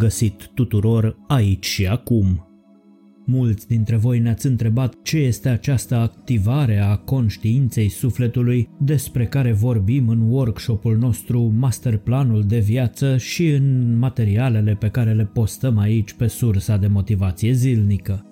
Bun găsit tuturor aici și acum! Mulți dintre voi ne-ați întrebat ce este această activare a conștiinței sufletului despre care vorbim în workshopul nostru Masterplanul de viață și în materialele pe care le postăm aici pe sursa de motivație zilnică.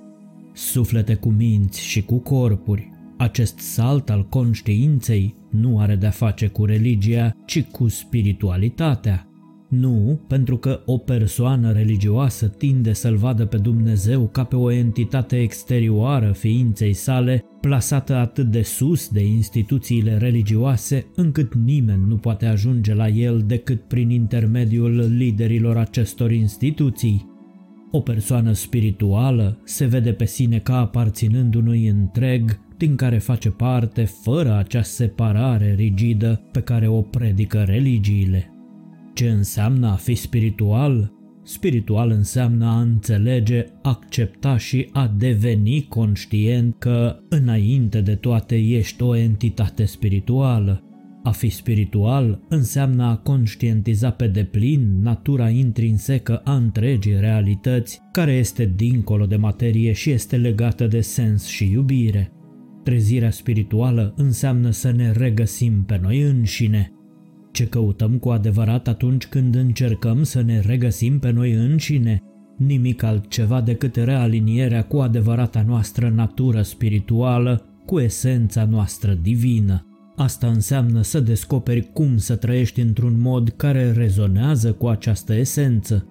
Suflete cu minți și cu corpuri, acest salt al conștiinței nu are de-a face cu religia, ci cu spiritualitatea. Nu, pentru că o persoană religioasă tinde să-L vadă pe Dumnezeu ca pe o entitate exterioară ființei sale, plasată atât de sus de instituțiile religioase, încât nimeni nu poate ajunge la el decât prin intermediul liderilor acestor instituții. O persoană spirituală se vede pe sine ca aparținând unui întreg din care face parte fără acea separare rigidă pe care o predică religiile. Ce înseamnă a fi spiritual? Spiritual înseamnă a înțelege, accepta și a deveni conștient că, înainte de toate, ești o entitate spirituală. A fi spiritual înseamnă a conștientiza pe deplin natura intrinsecă a întregii realități, care este dincolo de materie și este legată de sens și iubire. Trezirea spirituală înseamnă să ne regăsim pe noi înșine, ce căutăm cu adevărat atunci când încercăm să ne regăsim pe noi înșine? Nimic altceva decât realinierea cu adevărata noastră natură spirituală, cu esența noastră divină. Asta înseamnă să descoperi cum să trăiești într-un mod care rezonează cu această esență.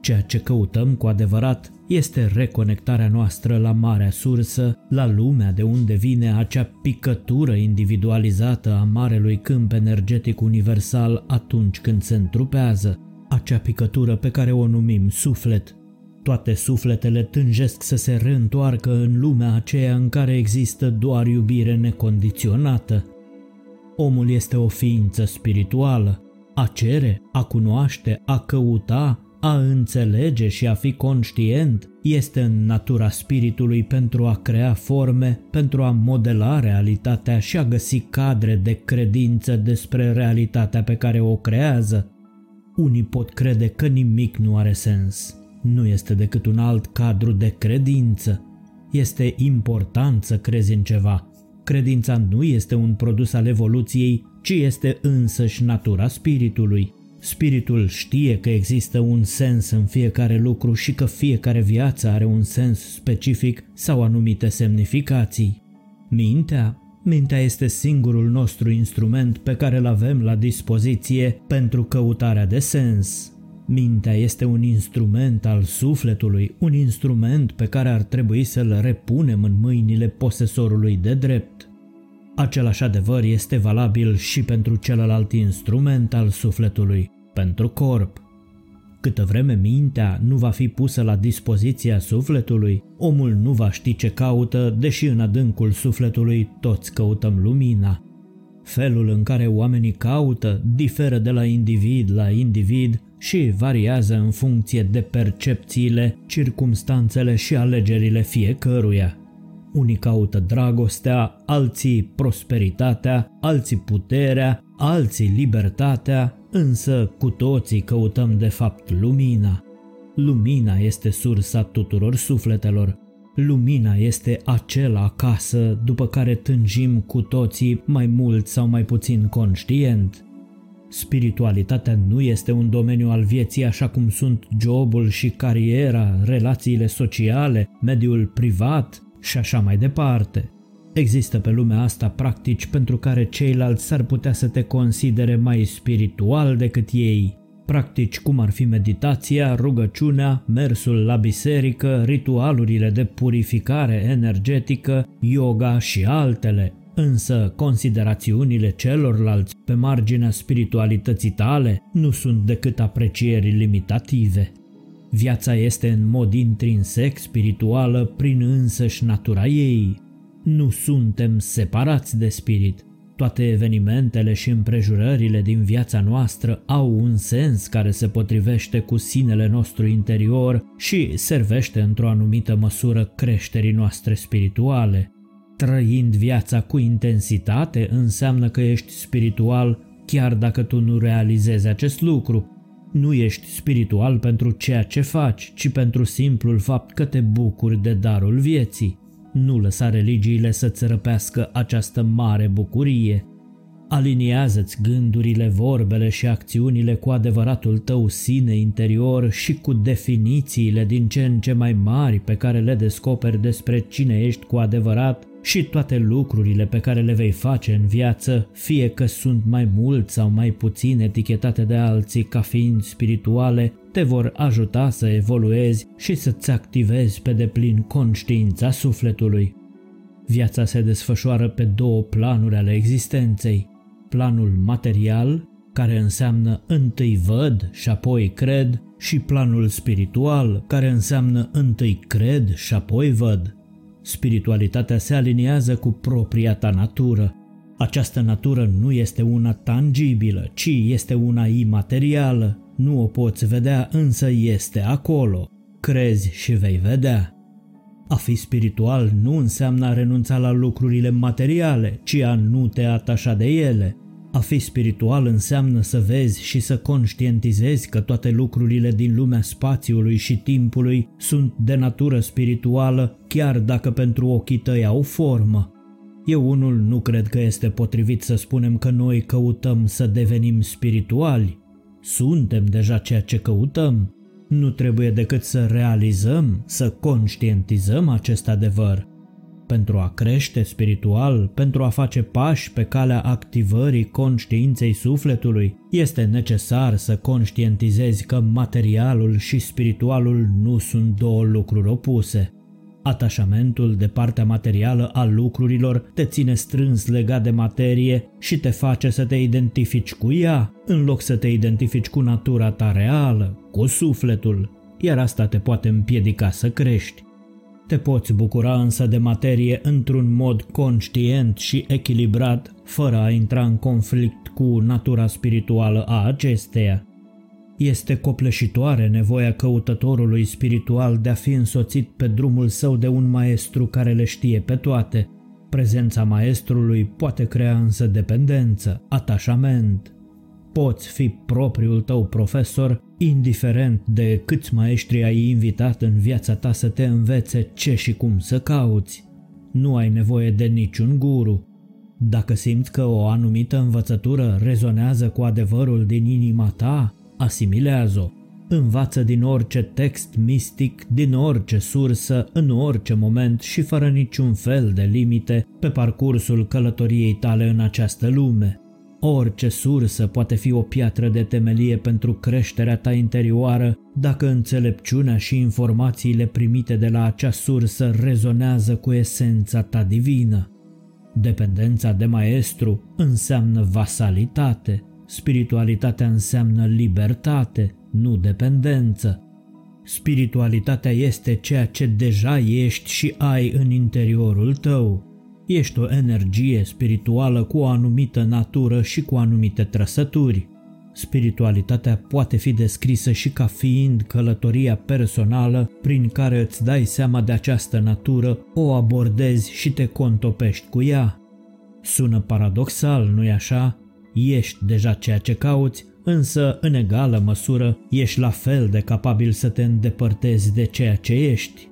Ceea ce căutăm cu adevărat este reconectarea noastră la marea sursă, la lumea de unde vine acea picătură individualizată a marelui câmp energetic universal atunci când se întrupează, acea picătură pe care o numim suflet. Toate sufletele tânjesc să se reîntoarcă în lumea aceea în care există doar iubire necondiționată. Omul este o ființă spirituală. A cere, a cunoaște, a căuta, a înțelege și a fi conștient este în natura spiritului pentru a crea forme, pentru a modela realitatea și a găsi cadre de credință despre realitatea pe care o creează. Unii pot crede că nimic nu are sens. Nu este decât un alt cadru de credință. Este important să crezi în ceva. Credința nu este un produs al evoluției, ci este însăși natura spiritului. Spiritul știe că există un sens în fiecare lucru și că fiecare viață are un sens specific sau anumite semnificații. Mintea? Mintea este singurul nostru instrument pe care îl avem la dispoziție pentru căutarea de sens. Mintea este un instrument al sufletului, un instrument pe care ar trebui să-l repunem în mâinile posesorului de drept. Același adevăr este valabil și pentru celălalt instrument al sufletului, pentru corp. Câtă vreme mintea nu va fi pusă la dispoziția sufletului, omul nu va ști ce caută, deși în adâncul sufletului toți căutăm lumina. Felul în care oamenii caută diferă de la individ la individ și variază în funcție de percepțiile, circumstanțele și alegerile fiecăruia. Unii caută dragostea, alții prosperitatea, alții puterea, alții libertatea, însă cu toții căutăm de fapt lumina. Lumina este sursa tuturor sufletelor. Lumina este acela casă după care tânjim cu toții mai mult sau mai puțin conștient. Spiritualitatea nu este un domeniu al vieții așa cum sunt jobul și cariera, relațiile sociale, mediul privat, și așa mai departe. Există pe lumea asta practici pentru care ceilalți s-ar putea să te considere mai spiritual decât ei. Practici cum ar fi meditația, rugăciunea, mersul la biserică, ritualurile de purificare energetică, yoga și altele. Însă considerațiunile celorlalți pe marginea spiritualității tale nu sunt decât aprecieri limitative. Viața este în mod intrinsec spirituală prin însăși natura ei. Nu suntem separați de spirit. Toate evenimentele și împrejurările din viața noastră au un sens care se potrivește cu sinele nostru interior și servește într-o anumită măsură creșterii noastre spirituale. Trăind viața cu intensitate înseamnă că ești spiritual chiar dacă tu nu realizezi acest lucru, Nu ești spiritual pentru ceea ce faci, ci pentru simplul fapt că te bucuri de darul vieții. Nu lăsa religiile să-ți răpească această mare bucurie. Aliniază-ți gândurile, vorbele și acțiunile cu adevăratul tău sine interior și cu definițiile din ce în ce mai mari pe care le descoperi despre cine ești cu adevărat și toate lucrurile pe care le vei face în viață, fie că sunt mai mult sau mai puțin etichetate de alții ca fiind spirituale, te vor ajuta să evoluezi și să-ți activezi pe deplin conștiința sufletului. Viața se desfășoară pe două planuri ale existenței. Planul material, care înseamnă întâi văd și apoi cred, și planul spiritual, care înseamnă întâi cred și apoi văd. Spiritualitatea se aliniază cu propria ta natură. Această natură nu este una tangibilă, ci este una imaterială. Nu o poți vedea, însă este acolo. Crezi și vei vedea. A fi spiritual nu înseamnă a renunța la lucrurile materiale, ci a nu te atașa de ele. A fi spiritual înseamnă să vezi și să conștientizezi că toate lucrurile din lumea spațiului și timpului sunt de natură spirituală, chiar dacă pentru ochii tăi au formă. Eu unul nu cred că este potrivit să spunem că noi căutăm să devenim spirituali. Suntem deja ceea ce căutăm. Nu trebuie decât să realizăm, să conștientizăm acest adevăr pentru a crește spiritual, pentru a face pași pe calea activării conștiinței sufletului, este necesar să conștientizezi că materialul și spiritualul nu sunt două lucruri opuse. Atașamentul de partea materială a lucrurilor te ține strâns legat de materie și te face să te identifici cu ea, în loc să te identifici cu natura ta reală, cu sufletul, iar asta te poate împiedica să crești. Te poți bucura însă de materie într-un mod conștient și echilibrat, fără a intra în conflict cu natura spirituală a acesteia. Este copleșitoare nevoia căutătorului spiritual de a fi însoțit pe drumul său de un maestru care le știe pe toate. Prezența maestrului poate crea însă dependență, atașament, Poți fi propriul tău profesor, indiferent de câți maestri ai invitat în viața ta să te învețe ce și cum să cauți. Nu ai nevoie de niciun guru. Dacă simți că o anumită învățătură rezonează cu adevărul din inima ta, asimilează-o. Învață din orice text mistic, din orice sursă, în orice moment și fără niciun fel de limite pe parcursul călătoriei tale în această lume. Orice sursă poate fi o piatră de temelie pentru creșterea ta interioară dacă înțelepciunea și informațiile primite de la acea sursă rezonează cu esența ta divină. Dependența de maestru înseamnă vasalitate, spiritualitatea înseamnă libertate, nu dependență. Spiritualitatea este ceea ce deja ești și ai în interiorul tău. Ești o energie spirituală cu o anumită natură și cu anumite trăsături. Spiritualitatea poate fi descrisă și ca fiind călătoria personală prin care îți dai seama de această natură, o abordezi și te contopești cu ea. Sună paradoxal, nu-i așa? Ești deja ceea ce cauți, însă în egală măsură ești la fel de capabil să te îndepărtezi de ceea ce ești.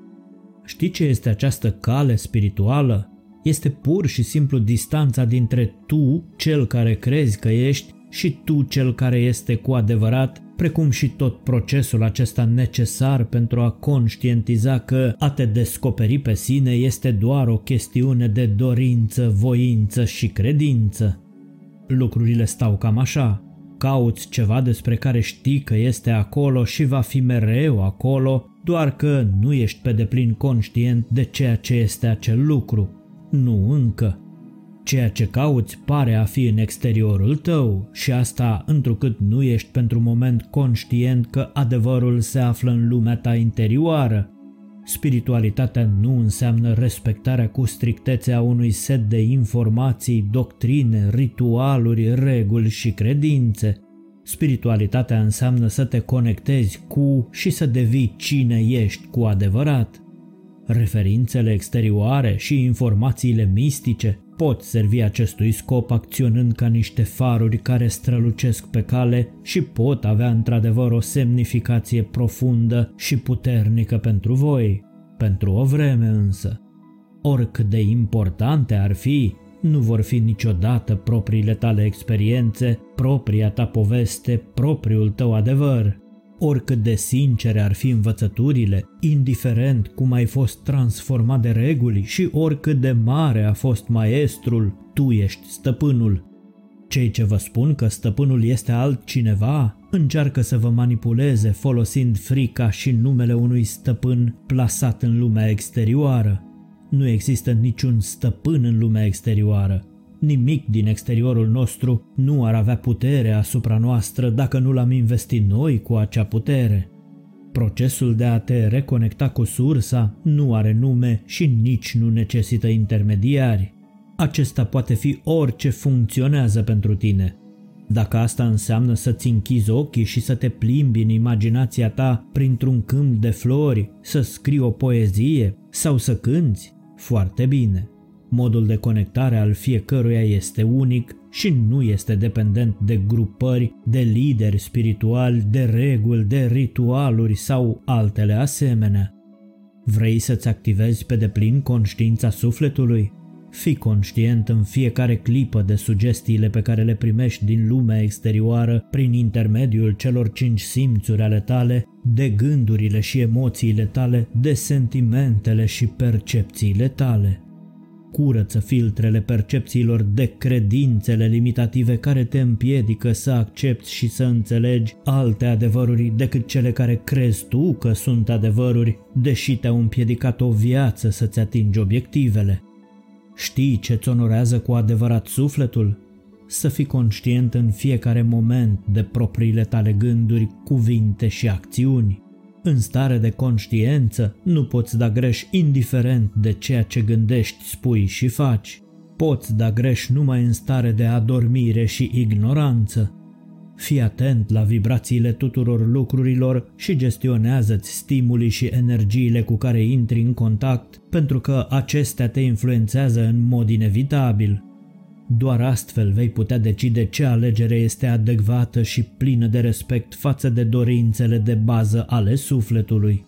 Știi ce este această cale spirituală? Este pur și simplu distanța dintre tu, cel care crezi că ești, și tu, cel care este cu adevărat, precum și tot procesul acesta necesar pentru a conștientiza că a te descoperi pe sine este doar o chestiune de dorință, voință și credință. Lucrurile stau cam așa. Cauți ceva despre care știi că este acolo și va fi mereu acolo, doar că nu ești pe deplin conștient de ceea ce este acel lucru. Nu încă. Ceea ce cauți pare a fi în exteriorul tău și asta întrucât nu ești pentru moment conștient că adevărul se află în lumea ta interioară. Spiritualitatea nu înseamnă respectarea cu strictețe a unui set de informații, doctrine, ritualuri, reguli și credințe. Spiritualitatea înseamnă să te conectezi cu și să devii cine ești cu adevărat referințele exterioare și informațiile mistice pot servi acestui scop acționând ca niște faruri care strălucesc pe cale și pot avea într-adevăr o semnificație profundă și puternică pentru voi, pentru o vreme însă. Oricât de importante ar fi, nu vor fi niciodată propriile tale experiențe, propria ta poveste, propriul tău adevăr. Oricât de sincere ar fi învățăturile, indiferent cum ai fost transformat de reguli și oricât de mare a fost maestrul, tu ești stăpânul. Cei ce vă spun că stăpânul este altcineva încearcă să vă manipuleze folosind frica și numele unui stăpân plasat în lumea exterioară. Nu există niciun stăpân în lumea exterioară. Nimic din exteriorul nostru nu ar avea putere asupra noastră dacă nu l-am investit noi cu acea putere. Procesul de a te reconecta cu sursa nu are nume și nici nu necesită intermediari. Acesta poate fi orice funcționează pentru tine. Dacă asta înseamnă să-ți închizi ochii și să te plimbi în imaginația ta printr-un câmp de flori, să scrii o poezie sau să cânți, foarte bine. Modul de conectare al fiecăruia este unic și nu este dependent de grupări, de lideri spirituali, de reguli, de ritualuri sau altele asemenea. Vrei să-ți activezi pe deplin conștiința sufletului? Fii conștient în fiecare clipă de sugestiile pe care le primești din lumea exterioară prin intermediul celor cinci simțuri ale tale, de gândurile și emoțiile tale, de sentimentele și percepțiile tale. Curăță filtrele percepțiilor de credințele limitative care te împiedică să accepti și să înțelegi alte adevăruri decât cele care crezi tu că sunt adevăruri, deși te-au împiedicat o viață să-ți atingi obiectivele. Știi ce-ți onorează cu adevărat sufletul? Să fii conștient în fiecare moment de propriile tale gânduri, cuvinte și acțiuni. În stare de conștiență, nu poți da greș indiferent de ceea ce gândești, spui și faci. Poți da greș numai în stare de adormire și ignoranță. Fii atent la vibrațiile tuturor lucrurilor și gestionează-ți stimulii și energiile cu care intri în contact, pentru că acestea te influențează în mod inevitabil. Doar astfel vei putea decide ce alegere este adecvată și plină de respect față de dorințele de bază ale sufletului.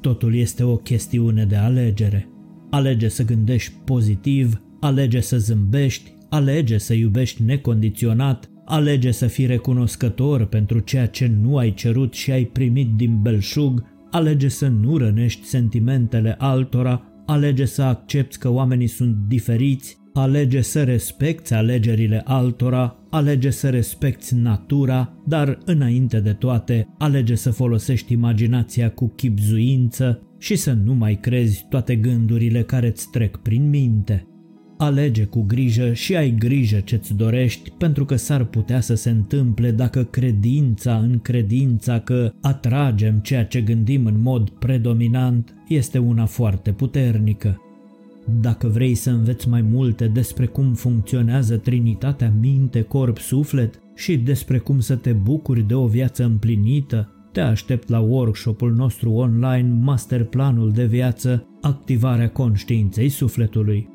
Totul este o chestiune de alegere. Alege să gândești pozitiv, alege să zâmbești, alege să iubești necondiționat, alege să fii recunoscător pentru ceea ce nu ai cerut și ai primit din belșug, alege să nu rănești sentimentele altora, alege să accepti că oamenii sunt diferiți, Alege să respecti alegerile altora, alege să respecti natura, dar înainte de toate, alege să folosești imaginația cu chipzuință și să nu mai crezi toate gândurile care îți trec prin minte. Alege cu grijă și ai grijă ce-ți dorești, pentru că s-ar putea să se întâmple dacă credința în credința că atragem ceea ce gândim în mod predominant este una foarte puternică. Dacă vrei să înveți mai multe despre cum funcționează Trinitatea minte, corp, suflet și despre cum să te bucuri de o viață împlinită, te aștept la workshopul nostru online Masterplanul de viață, activarea conștiinței sufletului.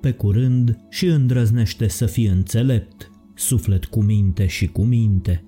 Pe curând și îndrăznește să fii înțelept, suflet cu minte și cu minte.